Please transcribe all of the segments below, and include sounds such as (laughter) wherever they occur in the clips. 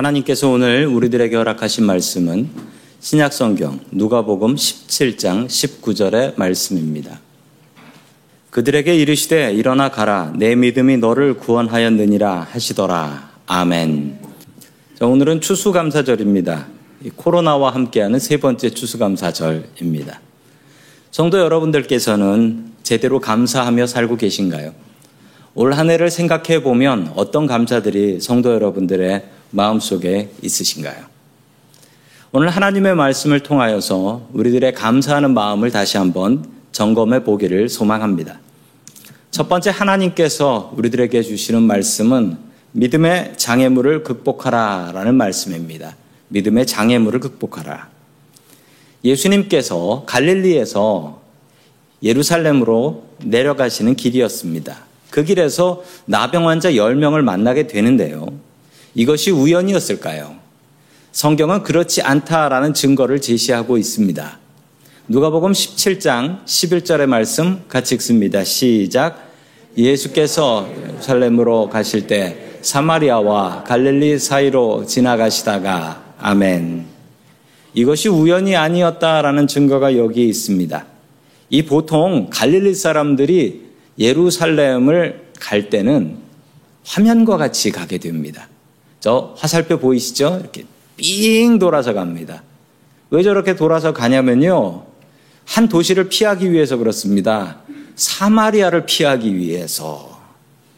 하나님께서 오늘 우리들에게 허락하신 말씀은 신약성경 누가복음 17장 19절의 말씀입니다. 그들에게 이르시되 일어나 가라 내 믿음이 너를 구원하였느니라 하시더라. 아멘. 자, 오늘은 추수감사절입니다. 코로나와 함께하는 세 번째 추수감사절입니다. 성도 여러분들께서는 제대로 감사하며 살고 계신가요? 올 한 해를 생각해 보면 어떤 감사들이 성도 여러분들의 마음속에 있으신가요? 오늘 하나님의 말씀을 통하여서 우리들의 감사하는 마음을 다시 한번 점검해 보기를 소망합니다. 첫 번째 하나님께서 우리들에게 주시는 말씀은 믿음의 장애물을 극복하라 라는 말씀입니다. 믿음의 장애물을 극복하라. 예수님께서 갈릴리에서 예루살렘으로 내려가시는 길이었습니다. 그 길에서 나병 환자 10명을 만나게 되는데요. 이것이 우연이었을까요? 성경은 그렇지 않다라는 증거를 제시하고 있습니다. 누가복음 17장 11절의 말씀 같이 읽습니다. 시작. 예수께서 살렘으로 가실 때 사마리아와 갈릴리 사이로 지나가시다가 아멘. 이것이 우연이 아니었다라는 증거가 여기 있습니다. 이 보통 갈릴리 사람들이 예루살렘을 갈 때는 화면과 같이 가게 됩니다. 저 화살표 보이시죠? 이렇게 삥 돌아서 갑니다. 왜 저렇게 돌아서 가냐면요. 한 도시를 피하기 위해서 그렇습니다. 사마리아를 피하기 위해서.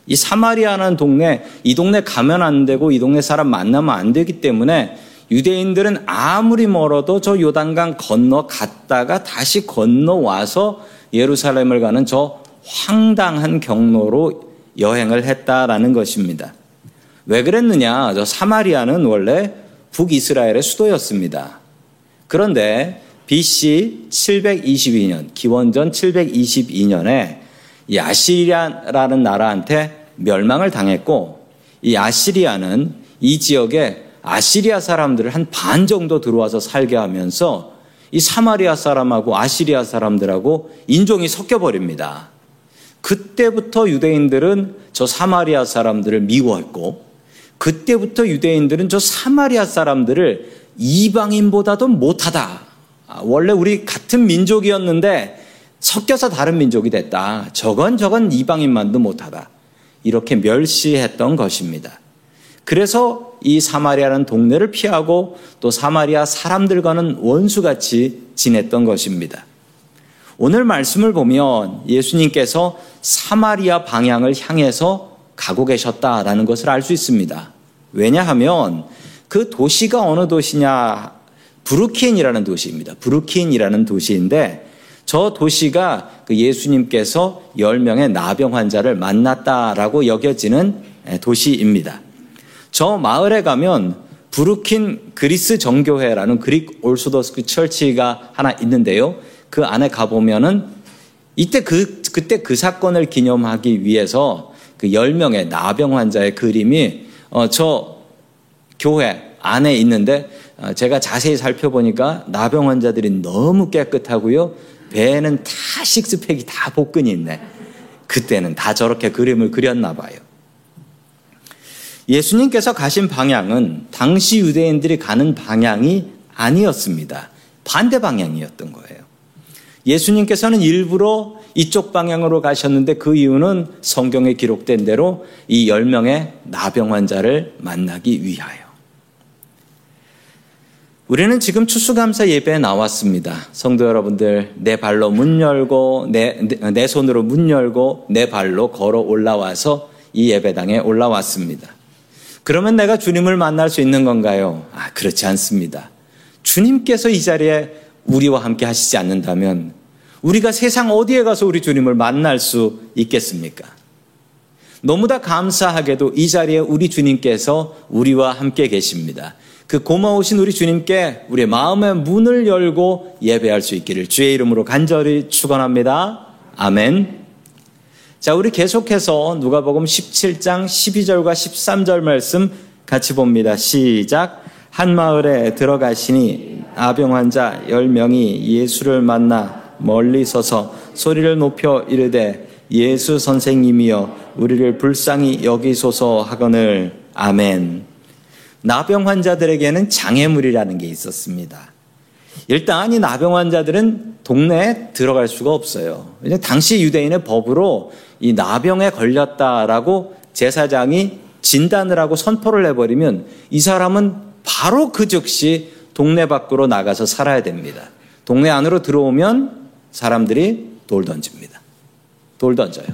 이 사마리아라는 동네, 이 동네 가면 안 되고 이 동네 사람 만나면 안 되기 때문에 유대인들은 아무리 멀어도 저 요단강 건너 갔다가 다시 건너와서 예루살렘을 가는 저 황당한 경로로 여행을 했다라는 것입니다. 왜 그랬느냐? 저 사마리아는 원래 북이스라엘의 수도였습니다. 그런데 BC 722년, 기원전 722년에 이 아시리아라는 나라한테 멸망을 당했고 이 아시리아는 이 지역에 아시리아 사람들을 한 반 정도 들어와서 살게 하면서 이 사마리아 사람하고 아시리아 사람들하고 인종이 섞여 버립니다. 그때부터 유대인들은 저 사마리아 사람들을 미워했고 그때부터 유대인들은 저 사마리아 사람들을 이방인보다도 못하다. 아, 원래 우리 같은 민족이었는데 섞여서 다른 민족이 됐다. 저건 저건 이방인만도 못하다. 이렇게 멸시했던 것입니다. 그래서 이 사마리아라는 동네를 피하고 또 사마리아 사람들과는 원수같이 지냈던 것입니다. 오늘 말씀을 보면 예수님께서 사마리아 방향을 향해서 가고 계셨다라는 것을 알 수 있습니다. 왜냐하면 그 도시가 어느 도시냐? 브루킨이라는 도시입니다. 브루킨이라는 도시인데 저 도시가 그 예수님께서 10명의 나병 환자를 만났다라고 여겨지는 도시입니다. 저 마을에 가면 브루킨 그리스 정교회라는 그릭 올소더스크 철치가 하나 있는데요. 그 안에 가보면은 이때 그, 그때 그 사건을 기념하기 위해서 그 10명의 나병 환자의 그림이 어, 저 교회 안에 있는데 어, 제가 자세히 살펴보니까 나병 환자들이 너무 깨끗하고요. 배에는 다 식스팩이 다 복근이 있네. 그때는 다 저렇게 그림을 그렸나 봐요. 예수님께서 가신 방향은 당시 유대인들이 가는 방향이 아니었습니다. 반대 방향이었던 거예요. 예수님께서는 일부러 이쪽 방향으로 가셨는데 그 이유는 성경에 기록된 대로 이 10명의 나병 환자를 만나기 위하여. 우리는 지금 추수감사 예배에 나왔습니다. 성도 여러분들, 내 발로 문 열고, 내, 내 손으로 문 열고, 내 발로 걸어 올라와서 이 예배당에 올라왔습니다. 그러면 내가 주님을 만날 수 있는 건가요? 아, 그렇지 않습니다. 주님께서 이 자리에 우리와 함께 하시지 않는다면 우리가 세상 어디에 가서 우리 주님을 만날 수 있겠습니까? 너무나 감사하게도 이 자리에 우리 주님께서 우리와 함께 계십니다. 그 고마우신 우리 주님께 우리의 마음의 문을 열고 예배할 수 있기를 주의 이름으로 간절히 축원합니다. 아멘. 자, 우리 계속해서 누가복음 17장 12절과 13절 말씀 같이 봅니다. 시작. 한 마을에 들어가시니 아병 환자 10명이 예수를 만나 멀리 서서 소리를 높여 이르되 예수 선생님이여 우리를 불쌍히 여기소서 하거늘 아멘. 나병 환자들에게는 장애물이라는 게 있었습니다. 일단 이 나병 환자들은 동네에 들어갈 수가 없어요. 당시 유대인의 법으로 이 나병에 걸렸다라고 제사장이 진단을 하고 선포를 해버리면 이 사람은 바로 그 즉시 동네 밖으로 나가서 살아야 됩니다. 동네 안으로 들어오면 사람들이 돌 던집니다. 돌 던져요.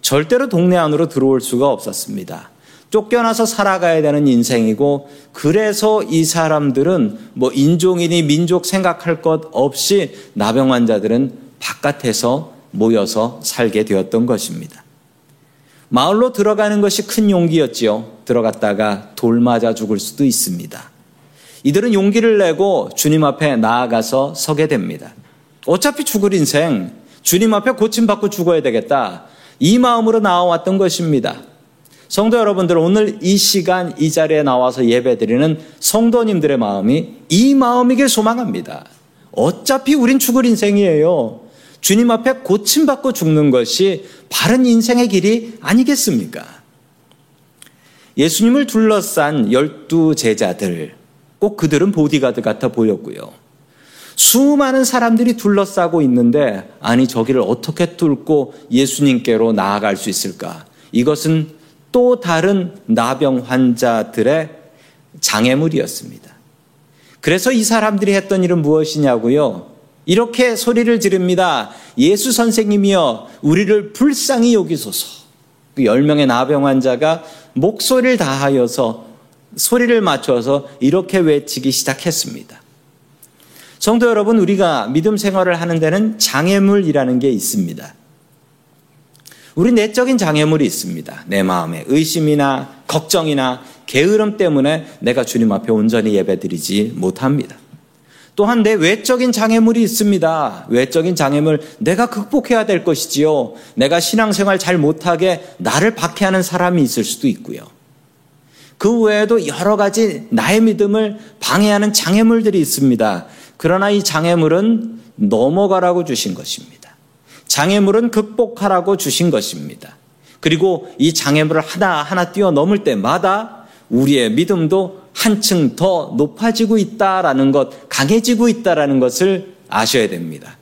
절대로 동네 안으로 들어올 수가 없었습니다. 쫓겨나서 살아가야 되는 인생이고 그래서 이 사람들은 뭐 인종이니 민족 생각할 것 없이 나병 환자들은 바깥에서 모여서 살게 되었던 것입니다. 마을로 들어가는 것이 큰 용기였지요. 들어갔다가 돌 맞아 죽을 수도 있습니다. 이들은 용기를 내고 주님 앞에 나아가서 서게 됩니다. 어차피 죽을 인생, 주님 앞에 고침받고 죽어야 되겠다. 이 마음으로 나와왔던 것입니다. 성도 여러분들, 오늘 이 시간 이 자리에 나와서 예배 드리는 성도님들의 마음이 이 마음이길 소망합니다. 어차피 우린 죽을 인생이에요. 주님 앞에 고침받고 죽는 것이 바른 인생의 길이 아니겠습니까? 예수님을 둘러싼 열두 제자들, 꼭 그들은 보디가드 같아 보였고요. 수많은 사람들이 둘러싸고 있는데, 아니, 저기를 어떻게 뚫고 예수님께로 나아갈 수 있을까? 이것은 또 다른 나병 환자들의 장애물이었습니다. 그래서 이 사람들이 했던 일은 무엇이냐고요? 이렇게 소리를 지릅니다. 예수 선생님이여 우리를 불쌍히 여기소서. 그 10명의 나병 환자가 목소리를 다하여서 소리를 맞춰서 이렇게 외치기 시작했습니다. 성도 여러분, 우리가 믿음 생활을 하는 데는 장애물이라는 게 있습니다. 우리 내적인 장애물이 있습니다. 내 마음에 의심이나 걱정이나 게으름 때문에 내가 주님 앞에 온전히 예배드리지 못합니다. 또한 내 외적인 장애물이 있습니다. 외적인 장애물 내가 극복해야 될 것이지요. 내가 신앙생활 잘 못하게 나를 박해하는 사람이 있을 수도 있고요. 그 외에도 여러 가지 나의 믿음을 방해하는 장애물들이 있습니다. 그러나 이 장애물은 넘어가라고 주신 것입니다. 장애물은 극복하라고 주신 것입니다. 그리고 이 장애물을 하나하나 뛰어넘을 때마다 우리의 믿음도 한층 더 높아지고 있다라는 것, 강해지고 있다라는 것을 아셔야 됩니다.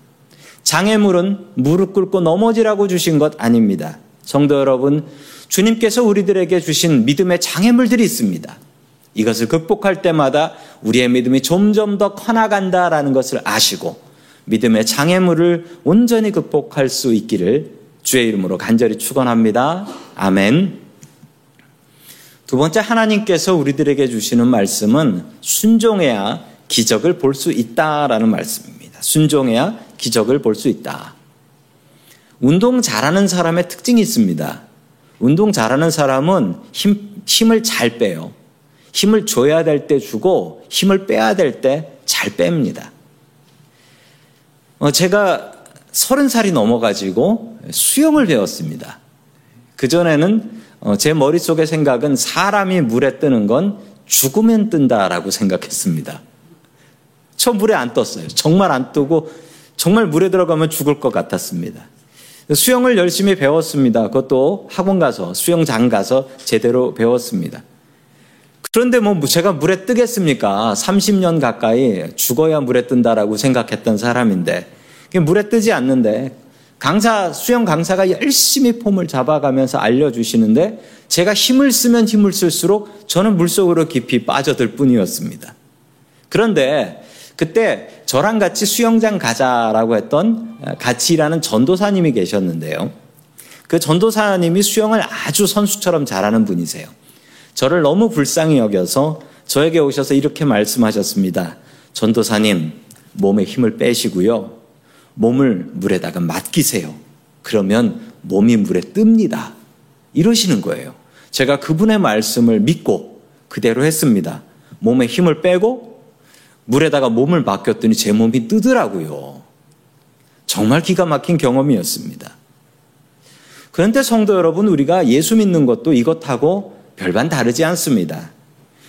장애물은 무릎 꿇고 넘어지라고 주신 것 아닙니다. 성도 여러분, 주님께서 우리들에게 주신 믿음의 장애물들이 있습니다. 이것을 극복할 때마다 우리의 믿음이 점점 더 커나간다라는 것을 아시고 믿음의 장애물을 온전히 극복할 수 있기를 주의 이름으로 간절히 축원합니다. 아멘. 두 번째 하나님께서 우리들에게 주시는 말씀은 순종해야 기적을 볼 수 있다라는 말씀입니다. 순종해야 기적을 볼 수 있다. 운동 잘하는 사람의 특징이 있습니다. 운동 잘하는 사람은 힘, 힘을 잘 빼요. 힘을 줘야 될 때 주고 힘을 빼야 될 때 잘 뺍니다. 어, 제가 서른 살이 넘어가지고 수영을 배웠습니다. 그전에는 어, 제 머릿속의 생각은 사람이 물에 뜨는 건 죽으면 뜬다라고 생각했습니다. 저 물에 안 떴어요. 정말 안 뜨고 정말 물에 들어가면 죽을 것 같았습니다. 수영을 열심히 배웠습니다. 그것도 학원 가서 수영장 가서 제대로 배웠습니다. 그런데 뭐 제가 물에 뜨겠습니까? 30년 가까이 죽어야 물에 뜬다라고 생각했던 사람인데 물에 뜨지 않는데 강사, 수영 강사가 열심히 폼을 잡아가면서 알려주시는데 제가 힘을 쓰면 힘을 쓸수록 저는 물속으로 깊이 빠져들 뿐이었습니다. 그런데 그때 저랑 같이 수영장 가자라고 했던 같이 일하는 전도사님이 계셨는데요. 그 전도사님이 수영을 아주 선수처럼 잘하는 분이세요. 저를 너무 불쌍히 여겨서 저에게 오셔서 이렇게 말씀하셨습니다. 전도사님, 몸에 힘을 빼시고요. 몸을 물에다가 맡기세요. 그러면 몸이 물에 뜹니다. 이러시는 거예요. 제가 그분의 말씀을 믿고 그대로 했습니다. 몸에 힘을 빼고 물에다가 몸을 맡겼더니 제 몸이 뜨더라고요. 정말 기가 막힌 경험이었습니다. 그런데 성도 여러분, 우리가 예수 믿는 것도 이것하고 별반 다르지 않습니다.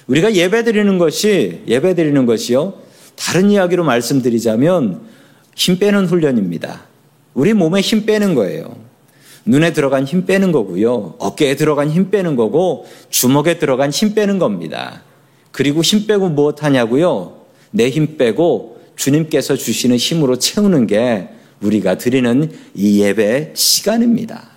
우리가 예배 드리는 것이, 예배 드리는 것이요. 다른 이야기로 말씀드리자면 힘 빼는 훈련입니다. 우리 몸에 힘 빼는 거예요. 눈에 들어간 힘 빼는 거고요. 어깨에 들어간 힘 빼는 거고 주먹에 들어간 힘 빼는 겁니다. 그리고 힘 빼고 무엇 하냐고요? 내 힘 빼고 주님께서 주시는 힘으로 채우는 게 우리가 드리는 이 예배 시간입니다.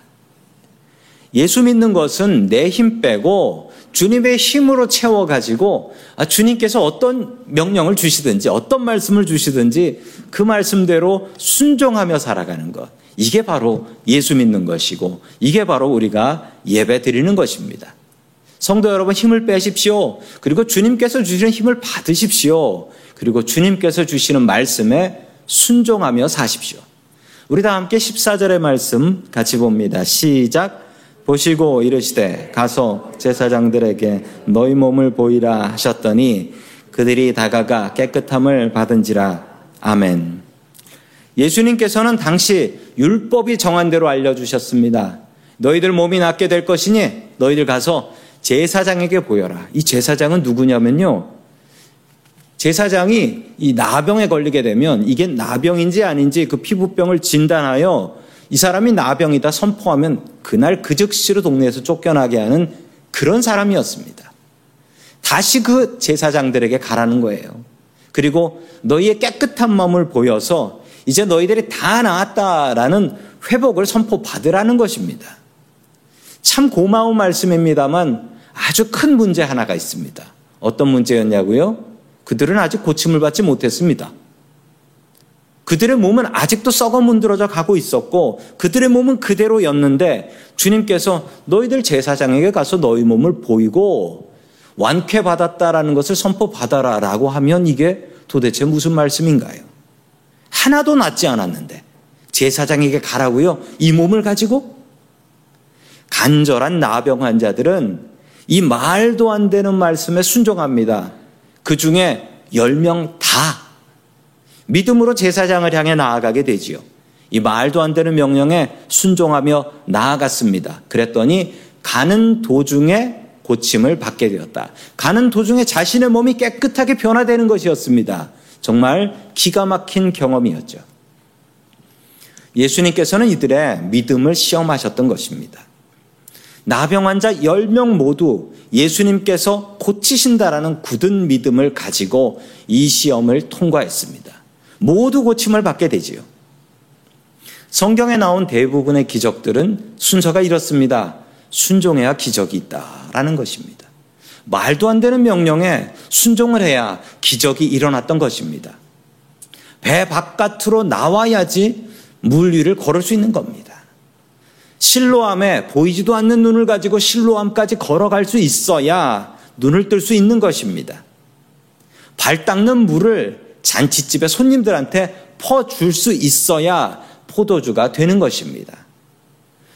예수 믿는 것은 내 힘 빼고 주님의 힘으로 채워가지고 아, 주님께서 어떤 명령을 주시든지 어떤 말씀을 주시든지 그 말씀대로 순종하며 살아가는 것. 이게 바로 예수 믿는 것이고 이게 바로 우리가 예배 드리는 것입니다. 성도 여러분 힘을 빼십시오. 그리고 주님께서 주시는 힘을 받으십시오. 그리고 주님께서 주시는 말씀에 순종하며 사십시오. 우리 다 함께 14절의 말씀 같이 봅니다. 시작. 보시고 이르시되 가서 제사장들에게 너희 몸을 보이라 하셨더니 그들이 다가가 깨끗함을 받은지라. 아멘. 예수님께서는 당시 율법이 정한 대로 알려주셨습니다. 너희들 몸이 낫게 될 것이니 너희들 가서 제사장에게 보여라. 이 제사장은 누구냐면요. 제사장이 이 나병에 걸리게 되면 이게 나병인지 아닌지 그 피부병을 진단하여 이 사람이 나병이다 선포하면 그날 그 즉시로 동네에서 쫓겨나게 하는 그런 사람이었습니다. 다시 그 제사장들에게 가라는 거예요. 그리고 너희의 깨끗한 마음을 보여서 이제 너희들이 다 나았다라는 회복을 선포받으라는 것입니다. 참 고마운 말씀입니다만 아주 큰 문제 하나가 있습니다. 어떤 문제였냐고요? 그들은 아직 고침을 받지 못했습니다. 그들의 몸은 아직도 썩어 문드러져 가고 있었고 그들의 몸은 그대로였는데 주님께서 너희들 제사장에게 가서 너희 몸을 보이고 완쾌 받았다라는 것을 선포 받아라라고 하면 이게 도대체 무슨 말씀인가요? 하나도 낫지 않았는데 제사장에게 가라고요? 이 몸을 가지고 간절한 나병 환자들은 이 말도 안 되는 말씀에 순종합니다. 그 중에 10명 다 믿음으로 제사장을 향해 나아가게 되지요. 이 말도 안 되는 명령에 순종하며 나아갔습니다. 그랬더니 가는 도중에 고침을 받게 되었다. 가는 도중에 자신의 몸이 깨끗하게 변화되는 것이었습니다. 정말 기가 막힌 경험이었죠. 예수님께서는 이들의 믿음을 시험하셨던 것입니다. 나병 환자 10명 모두 예수님께서 고치신다라는 굳은 믿음을 가지고 이 시험을 통과했습니다. 모두 고침을 받게 되지요. 성경에 나온 대부분의 기적들은 순서가 이렇습니다. 순종해야 기적이 있다라는 것입니다. 말도 안 되는 명령에 순종을 해야 기적이 일어났던 것입니다. 배 바깥으로 나와야지 물 위를 걸을 수 있는 겁니다. 실로암에 보이지도 않는 눈을 가지고 실로암까지 걸어갈 수 있어야 눈을 뜰 수 있는 것입니다. 발 닦는 물을 잔치집에 손님들한테 퍼줄 수 있어야 포도주가 되는 것입니다.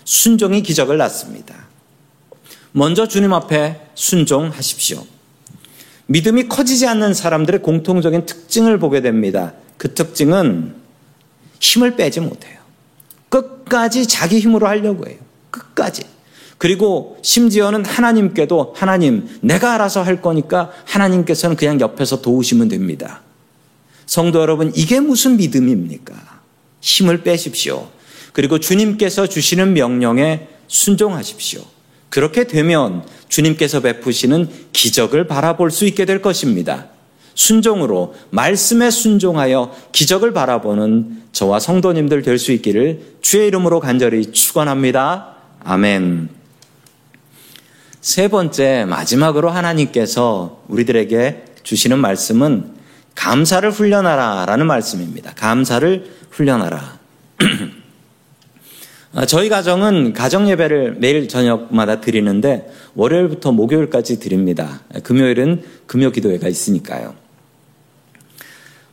순종이 기적을 낳습니다. 먼저 주님 앞에 순종하십시오. 믿음이 커지지 않는 사람들의 공통적인 특징을 보게 됩니다. 그 특징은 힘을 빼지 못해요. 끝까지 자기 힘으로 하려고 해요. 끝까지. 그리고 심지어는 하나님께도 하나님, 내가 알아서 할 거니까 하나님께서는 그냥 옆에서 도우시면 됩니다. 성도 여러분, 이게 무슨 믿음입니까? 힘을 빼십시오. 그리고 주님께서 주시는 명령에 순종하십시오. 그렇게 되면 주님께서 베푸시는 기적을 바라볼 수 있게 될 것입니다. 순종으로 말씀에 순종하여 기적을 바라보는 저와 성도님들 될 수 있기를 주의 이름으로 간절히 축원합니다. 아멘. 세 번째 마지막으로 하나님께서 우리들에게 주시는 말씀은 감사를 훈련하라라는 말씀입니다. 감사를 훈련하라. (clears throat) 저희 가정은 가정 예배를 매일 저녁마다 드리는데 월요일부터 목요일까지 드립니다. 금요일은 금요 기도회가 있으니까요.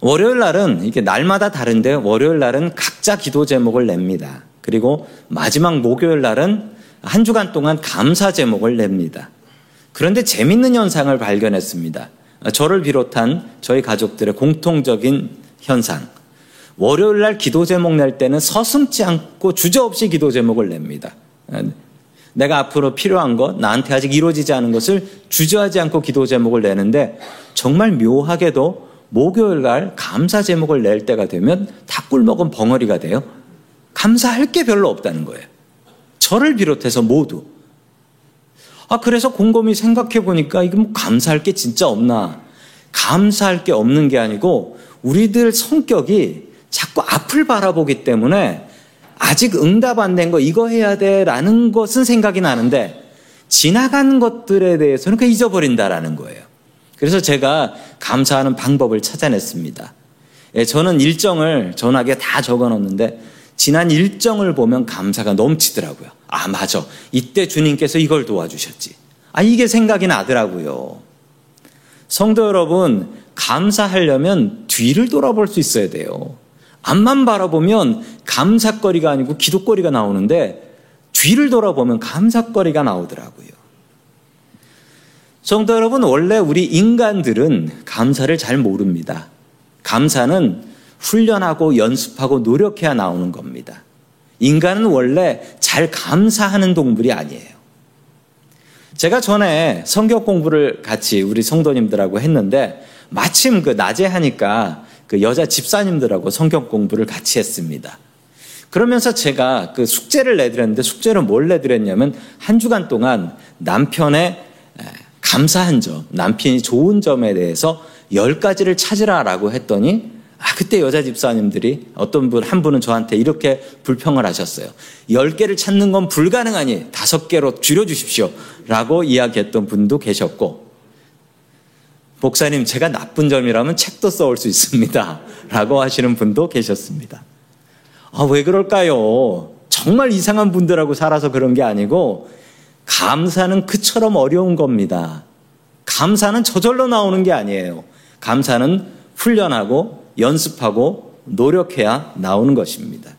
월요일 날은 이게 날마다 다른데 월요일 날은 각자 기도 제목을 냅니다. 그리고 마지막 목요일 날은 한 주간 동안 감사 제목을 냅니다. 그런데 재밌는 현상을 발견했습니다. 저를 비롯한 저희 가족들의 공통적인 현상. 월요일 날 기도 제목 낼 때는 서슴지 않고 주저없이 기도 제목을 냅니다. 내가 앞으로 필요한 것, 나한테 아직 이루어지지 않은 것을 주저하지 않고 기도 제목을 내는데 정말 묘하게도 목요일 날 감사 제목을 낼 때가 되면 다 꿀먹은 벙어리가 돼요. 감사할 게 별로 없다는 거예요. 저를 비롯해서 모두. 아, 그래서 곰곰이 생각해 보니까 이게 뭐 감사할 게 진짜 없나. 감사할 게 없는 게 아니고 우리들 성격이 자꾸 앞을 바라보기 때문에 아직 응답 안 된 거 이거 해야 돼 라는 것은 생각이 나는데 지나간 것들에 대해서는 그 잊어버린다라는 거예요. 그래서 제가 감사하는 방법을 찾아냈습니다. 예, 저는 일정을 전화기에 다 적어 놓는데 지난 일정을 보면 감사가 넘치더라고요. 아, 맞아. 이때 주님께서 이걸 도와주셨지. 아, 이게 생각이 나더라고요. 성도 여러분, 감사하려면 뒤를 돌아볼 수 있어야 돼요. 앞만 바라보면 감사거리가 아니고 기도거리가 나오는데 뒤를 돌아보면 감사거리가 나오더라고요. 성도 여러분, 원래 우리 인간들은 감사를 잘 모릅니다. 감사는 훈련하고 연습하고 노력해야 나오는 겁니다. 인간은 원래 잘 감사하는 동물이 아니에요. 제가 전에 성경 공부를 같이 우리 성도님들하고 했는데 마침 그 낮에 하니까 그 여자 집사님들하고 성경 공부를 같이 했습니다. 그러면서 제가 그 숙제를 내드렸는데 숙제를 뭘 내드렸냐면 한 주간 동안 남편의 감사한 점, 남편이 좋은 점에 대해서 열 가지를 찾으라라고 했더니 아, 그때 여자 집사님들이 어떤 분, 한 분은 저한테 이렇게 불평을 하셨어요. 열 개를 찾는 건 불가능하니 다섯 개로 줄여주십시오. 라고 이야기했던 분도 계셨고, 목사님, 제가 나쁜 점이라면 책도 써올 수 있습니다. 라고 하시는 분도 계셨습니다. 아, 왜 그럴까요? 정말 이상한 분들하고 살아서 그런 게 아니고, 감사는 그처럼 어려운 겁니다. 감사는 저절로 나오는 게 아니에요. 감사는 훈련하고 연습하고 노력해야 나오는 것입니다.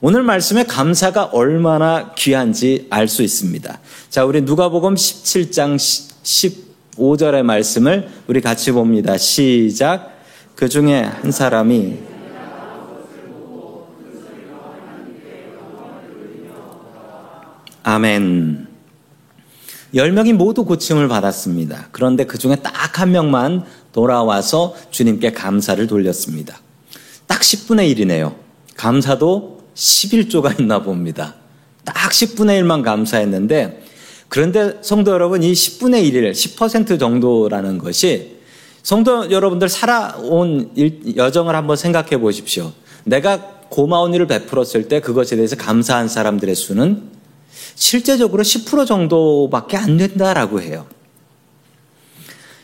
오늘 말씀에 감사가 얼마나 귀한지 알 수 있습니다. 자, 우리 누가복음 17장 15절의 말씀을 우리 같이 봅니다. 시작. 그 중에 한 사람이 아멘. 열 명이 모두 고침을 받았습니다. 그런데 그 중에 딱 한 명만 돌아와서 주님께 감사를 돌렸습니다. 딱 10분의 1이네요. 감사도 11조가 있나 봅니다. 딱 10분의 1만 감사했는데 그런데 성도 여러분 이 10분의 1을 10% 정도라는 것이 성도 여러분들 살아온 여정을 한번 생각해 보십시오. 내가 고마운 일을 베풀었을 때 그것에 대해서 감사한 사람들의 수는 실제적으로 10% 정도밖에 안 된다라고 해요.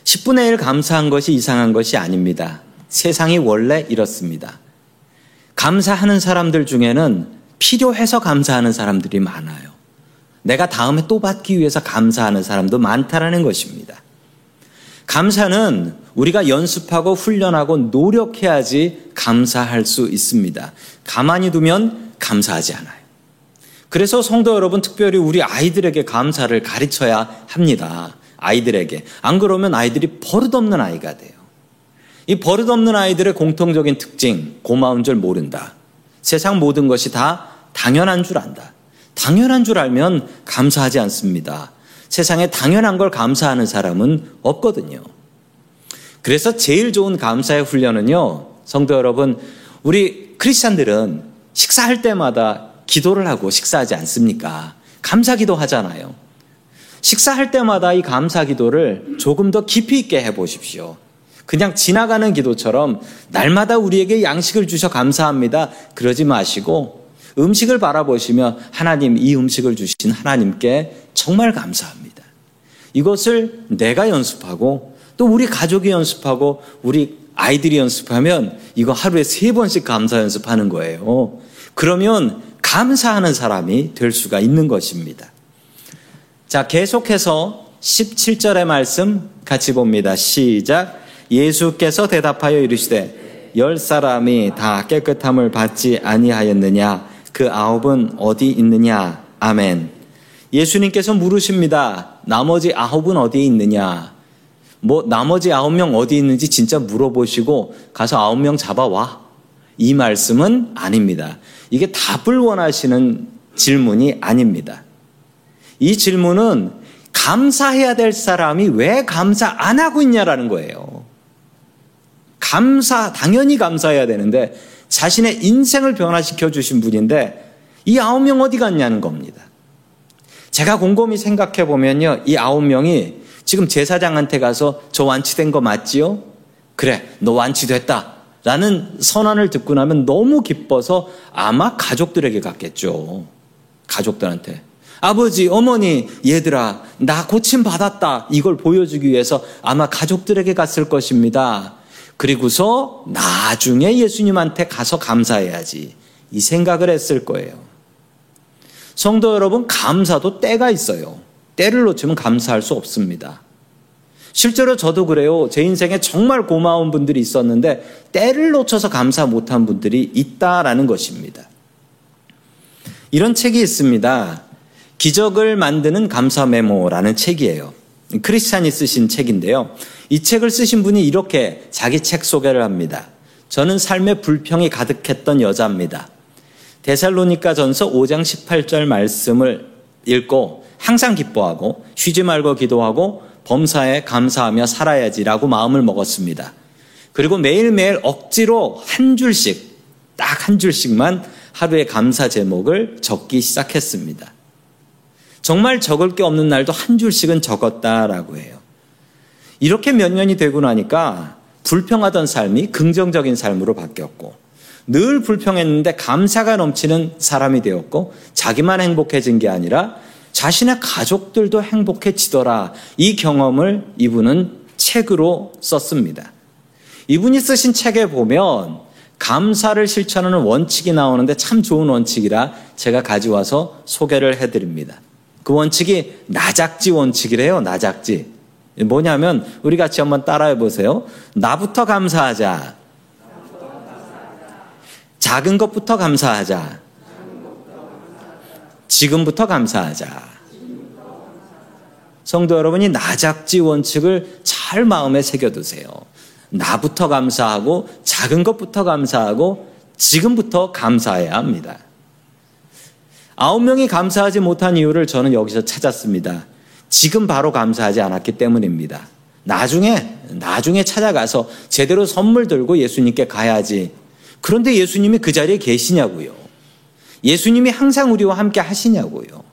10분의 1 감사한 것이 이상한 것이 아닙니다. 세상이 원래 이렇습니다. 감사하는 사람들 중에는 필요해서 감사하는 사람들이 많아요. 내가 다음에 또 받기 위해서 감사하는 사람도 많다라는 것입니다. 감사는 우리가 연습하고 훈련하고 노력해야지 감사할 수 있습니다. 가만히 두면 감사하지 않아요. 그래서 성도 여러분 특별히 우리 아이들에게 감사를 가르쳐야 합니다. 아이들에게. 안 그러면 아이들이 버릇없는 아이가 돼요. 이 버릇없는 아이들의 공통적인 특징, 고마운 줄 모른다. 세상 모든 것이 다 당연한 줄 안다. 당연한 줄 알면 감사하지 않습니다. 세상에 당연한 걸 감사하는 사람은 없거든요. 그래서 제일 좋은 감사의 훈련은요, 성도 여러분, 우리 크리스찬들은 식사할 때마다 기도를 하고 식사하지 않습니까? 감사 기도 하잖아요. 식사할 때마다 이 감사 기도를 조금 더 깊이 있게 해 보십시오. 그냥 지나가는 기도처럼 날마다 우리에게 양식을 주셔 감사합니다. 그러지 마시고 음식을 바라보시며 하나님 이 음식을 주신 하나님께 정말 감사합니다. 이것을 내가 연습하고 또 우리 가족이 연습하고 우리 아이들이 연습하면 이거 하루에 세 번씩 감사 연습하는 거예요. 그러면 감사하는 사람이 될 수가 있는 것입니다. 자, 계속해서 17절의 말씀 같이 봅니다. 시작. 예수께서 대답하여 이르시되 열 사람이 다 깨끗함을 받지 아니하였느냐 그 아홉은 어디 있느냐 아멘. 예수님께서 물으십니다. 나머지 아홉은 어디 있느냐? 뭐 나머지 아홉 명 어디 있는지 진짜 물어보시고 가서 아홉 명 잡아와. 이 말씀은 아닙니다. 이게 답을 원하시는 질문이 아닙니다. 이 질문은 감사해야 될 사람이 왜 감사 안 하고 있냐라는 거예요. 감사, 당연히 감사해야 되는데 자신의 인생을 변화시켜 주신 분인데 이 아홉 명 어디 갔냐는 겁니다. 제가 곰곰이 생각해 보면요. 이 아홉 명이 지금 제사장한테 가서 저 완치된 거 맞지요? 그래, 너 완치됐다. 라는 선언을 듣고 나면 너무 기뻐서 아마 가족들에게 갔겠죠. 가족들한테. 아버지, 어머니, 얘들아, 나 고침 받았다. 이걸 보여주기 위해서 아마 가족들에게 갔을 것입니다. 그리고서 나중에 예수님한테 가서 감사해야지. 이 생각을 했을 거예요. 성도 여러분, 감사도 때가 있어요. 때를 놓치면 감사할 수 없습니다. 실제로 저도 그래요. 제 인생에 정말 고마운 분들이 있었는데 때를 놓쳐서 감사 못한 분들이 있다라는 것입니다. 이런 책이 있습니다. 기적을 만드는 감사 메모라는 책이에요. 크리스찬이 쓰신 책인데요. 이 책을 쓰신 분이 이렇게 자기 책 소개를 합니다. 저는 삶에 불평이 가득했던 여자입니다. 데살로니가 전서 5장 18절 말씀을 읽고 항상 기뻐하고 쉬지 말고 기도하고 범사에 감사하며 살아야지라고 마음을 먹었습니다. 그리고 매일매일 억지로 한 줄씩, 딱 한 줄씩만 하루의 감사 제목을 적기 시작했습니다. 정말 적을 게 없는 날도 한 줄씩은 적었다라고 해요. 이렇게 몇 년이 되고 나니까 불평하던 삶이 긍정적인 삶으로 바뀌었고 늘 불평했는데 감사가 넘치는 사람이 되었고 자기만 행복해진 게 아니라 자신의 가족들도 행복해지더라. 이 경험을 이분은 책으로 썼습니다. 이분이 쓰신 책에 보면 감사를 실천하는 원칙이 나오는데 참 좋은 원칙이라 제가 가져와서 소개를 해드립니다. 그 원칙이 나작지 원칙이래요. 나작지. 뭐냐면 우리 같이 한번 따라해 보세요. 나부터 감사하자. 작은 것부터 감사하자. 지금부터 감사하자. 성도 여러분이 나작지 원칙을 잘 마음에 새겨두세요. 나부터 감사하고 작은 것부터 감사하고 지금부터 감사해야 합니다. 아홉 명이 감사하지 못한 이유를 저는 여기서 찾았습니다. 지금 바로 감사하지 않았기 때문입니다. 나중에, 나중에 찾아가서 제대로 선물 들고 예수님께 가야지. 그런데 예수님이 그 자리에 계시냐고요. 예수님이 항상 우리와 함께 하시냐고요.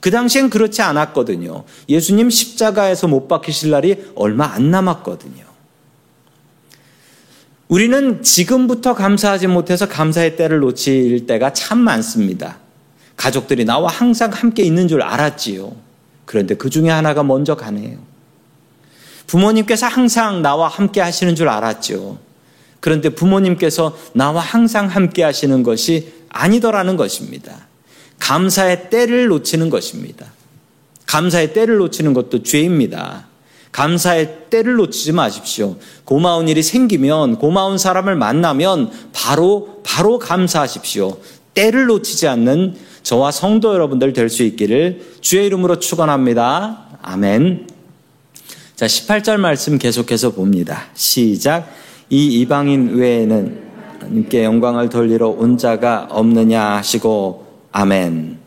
그 당시엔 그렇지 않았거든요. 예수님 십자가에서 못 박히실 날이 얼마 안 남았거든요. 우리는 지금부터 감사하지 못해서 감사의 때를 놓칠 때가 참 많습니다. 가족들이 나와 항상 함께 있는 줄 알았지요. 그런데 그 중에 하나가 먼저 가네요. 부모님께서 항상 나와 함께 하시는 줄 알았죠. 그런데 부모님께서 나와 항상 함께 하시는 것이 아니더라는 것입니다. 감사의 때를 놓치는 것입니다. 감사의 때를 놓치는 것도 죄입니다. 감사의 때를 놓치지 마십시오. 고마운 일이 생기면 고마운 사람을 만나면 바로 바로 감사하십시오. 때를 놓치지 않는 저와 성도 여러분들 될 수 있기를 주의 이름으로 축원합니다. 아멘. 자, 18절 말씀 계속해서 봅니다. 시작. 이 이방인 외에는 하나님께 영광을 돌리러 온 자가 없느냐 하시고 아멘.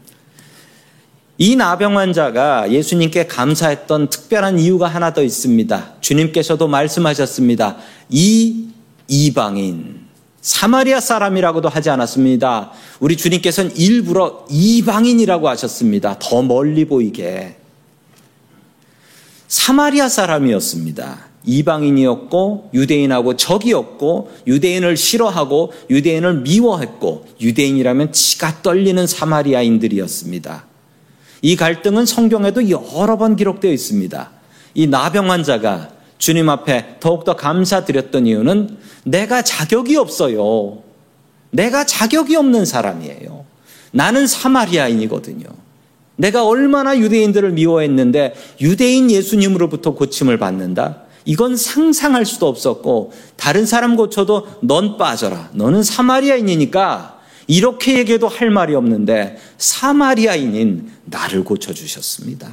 이 나병 환자가 예수님께 감사했던 특별한 이유가 하나 더 있습니다. 주님께서도 말씀하셨습니다. 이 이방인 사마리아 사람이라고도 하지 않았습니다. 우리 주님께서는 일부러 이방인이라고 하셨습니다. 더 멀리 보이게. 사마리아 사람이었습니다. 이방인이었고 유대인하고 적이었고 유대인을 싫어하고 유대인을 미워했고 유대인이라면 치가 떨리는 사마리아인들이었습니다. 이 갈등은 성경에도 여러 번 기록되어 있습니다. 이 나병 환자가 주님 앞에 더욱더 감사드렸던 이유는 내가 자격이 없어요. 내가 자격이 없는 사람이에요. 나는 사마리아인이거든요. 내가 얼마나 유대인들을 미워했는데 유대인 예수님으로부터 고침을 받는다? 이건 상상할 수도 없었고 다른 사람 고쳐도 넌 빠져라. 너는 사마리아인이니까 이렇게 얘기해도 할 말이 없는데 사마리아인인 나를 고쳐주셨습니다.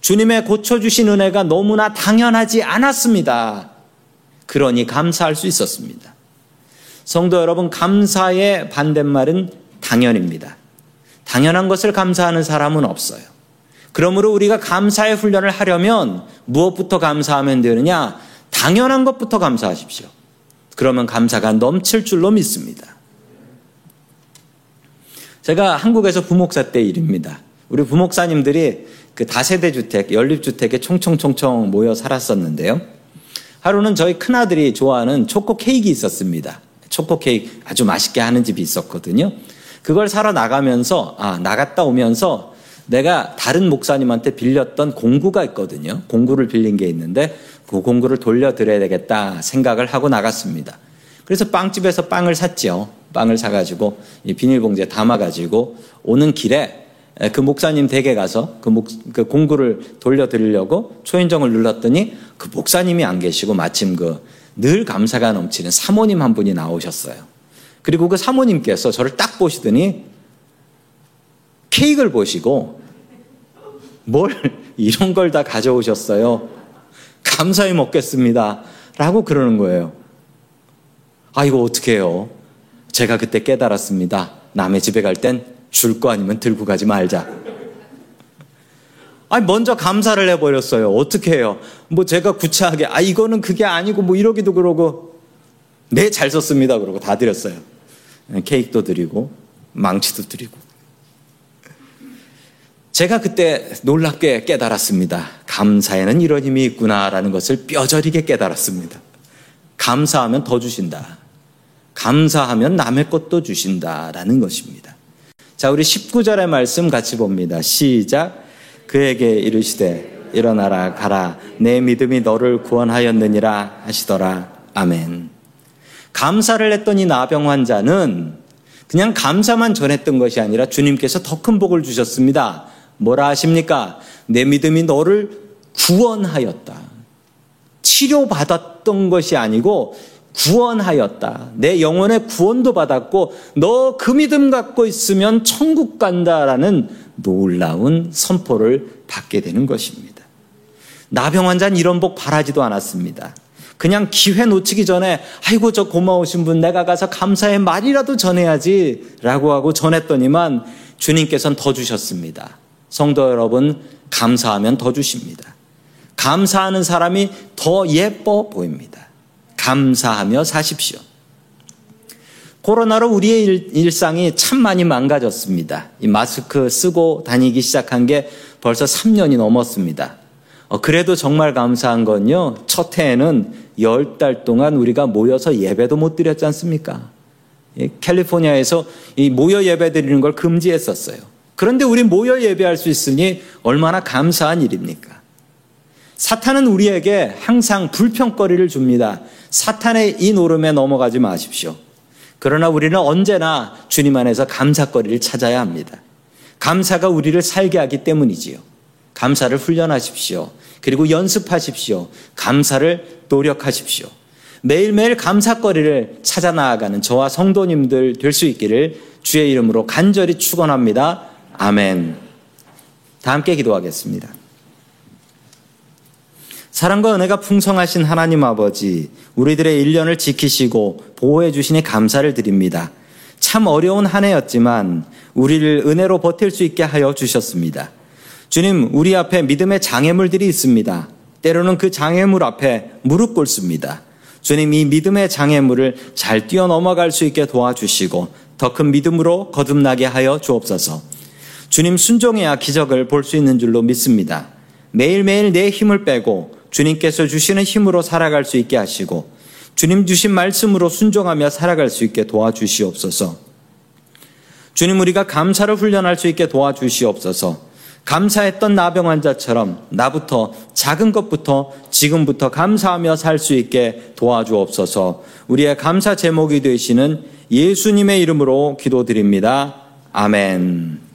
주님의 고쳐주신 은혜가 너무나 당연하지 않았습니다. 그러니 감사할 수 있었습니다. 성도 여러분, 감사의 반대말은 당연입니다. 당연한 것을 감사하는 사람은 없어요. 그러므로 우리가 감사의 훈련을 하려면 무엇부터 감사하면 되느냐? 당연한 것부터 감사하십시오. 그러면 감사가 넘칠 줄로 믿습니다. 제가 한국에서 부목사 때 일입니다. 우리 부목사님들이 그 다세대 주택, 연립주택에 총총총총 모여 살았었는데요. 하루는 저희 큰아들이 좋아하는 초코 케이크 있었습니다. 초코 케이크 아주 맛있게 하는 집이 있었거든요. 그걸 사러 나가면서, 아, 나갔다 오면서 내가 다른 목사님한테 빌렸던 공구가 있거든요. 공구를 빌린 게 있는데 그 공구를 돌려드려야 되겠다 생각을 하고 나갔습니다. 그래서 빵집에서 빵을 샀죠. 빵을 사가지고 비닐봉지에 담아가지고 오는 길에 그 목사님 댁에 가서 그, 목, 그 공구를 돌려드리려고 초인종을 눌렀더니 그 목사님이 안 계시고 마침 그 늘 감사가 넘치는 사모님 한 분이 나오셨어요. 그리고 그 사모님께서 저를 딱 보시더니 케이크를 보시고 뭘 이런 걸 다 가져오셨어요. 감사히 먹겠습니다. 라고 그러는 거예요. 아, 이거 어떻게 해요? 제가 그때 깨달았습니다. 남의 집에 갈 땐 줄 거 아니면 들고 가지 말자. 아니, 먼저 감사를 해버렸어요. 어떻게 해요? 뭐 제가 구차하게, 아, 이거는 그게 아니고 뭐 이러기도 그러고, 네, 잘 썼습니다. 그러고 다 드렸어요. 케이크도 드리고, 망치도 드리고. 제가 그때 놀랍게 깨달았습니다. 감사에는 이런 힘이 있구나라는 것을 뼈저리게 깨달았습니다. 감사하면 더 주신다. 감사하면 남의 것도 주신다라는 것입니다. 자, 우리 19절의 말씀 같이 봅니다. 시작. 그에게 이르시되 일어나라 가라 내 믿음이 너를 구원하였느니라 하시더라. 아멘. 감사를 했던 이 나병 환자는 그냥 감사만 전했던 것이 아니라 주님께서 더 큰 복을 주셨습니다. 뭐라 하십니까? 내 믿음이 너를 구원하였다. 치료받았던 것이 아니고 구원하였다. 내 영혼의 구원도 받았고 너 그 믿음 갖고 있으면 천국 간다라는 놀라운 선포를 받게 되는 것입니다. 나병 환자는 이런 복 바라지도 않았습니다. 그냥 기회 놓치기 전에 아이고 저 고마우신 분 내가 가서 감사의 말이라도 전해야지 라고 하고 전했더니만 주님께서는 더 주셨습니다. 성도 여러분 감사하면 더 주십니다. 감사하는 사람이 더 예뻐 보입니다. 감사하며 사십시오. 코로나로 우리의 일, 상이참 많이 망가졌습니다. 이 마스크 쓰고 다니기 시작한 게 벌써 3년이 넘었습니다. 어, 그래도 정말 감사한 건요, 첫 해에는 열달 동안 우리가 모여서 예배도 못 드렸지 않습니까? 예, 캘리포니아에서 이 모여 예배 드리는 걸 금지했었어요. 그런데 우리 모여 예배할 수 있으니 얼마나 감사한 일입니까? 사탄은 우리에게 항상 불평거리를 줍니다. 사탄의 이 노름에 넘어가지 마십시오. 그러나 우리는 언제나 주님 안에서 감사거리를 찾아야 합니다. 감사가 우리를 살게 하기 때문이지요. 감사를 훈련하십시오. 그리고 연습하십시오. 감사를 노력하십시오. 매일매일 감사거리를 찾아 나아가는 저와 성도님들 될 수 있기를 주의 이름으로 간절히 축원합니다. 아멘. 다 함께 기도하겠습니다. 사랑과 은혜가 풍성하신 하나님 아버지, 우리들의 일년을 지키시고 보호해 주시니 감사를 드립니다. 참 어려운 한 해였지만 우리를 은혜로 버틸 수 있게 하여 주셨습니다. 주님, 우리 앞에 믿음의 장애물들이 있습니다. 때로는 그 장애물 앞에 무릎 꿇습니다. 주님, 이 믿음의 장애물을 잘 뛰어넘어갈 수 있게 도와주시고 더 큰 믿음으로 거듭나게 하여 주옵소서. 주님 순종해야 기적을 볼 수 있는 줄로 믿습니다. 매일매일 내 힘을 빼고 주님께서 주시는 힘으로 살아갈 수 있게 하시고 주님 주신 말씀으로 순종하며 살아갈 수 있게 도와주시옵소서. 주님 우리가 감사를 훈련할 수 있게 도와주시옵소서. 감사했던 나병 환자처럼 나부터 작은 것부터 지금부터 감사하며 살 수 있게 도와주옵소서. 우리의 감사 제목이 되시는 예수님의 이름으로 기도드립니다. 아멘.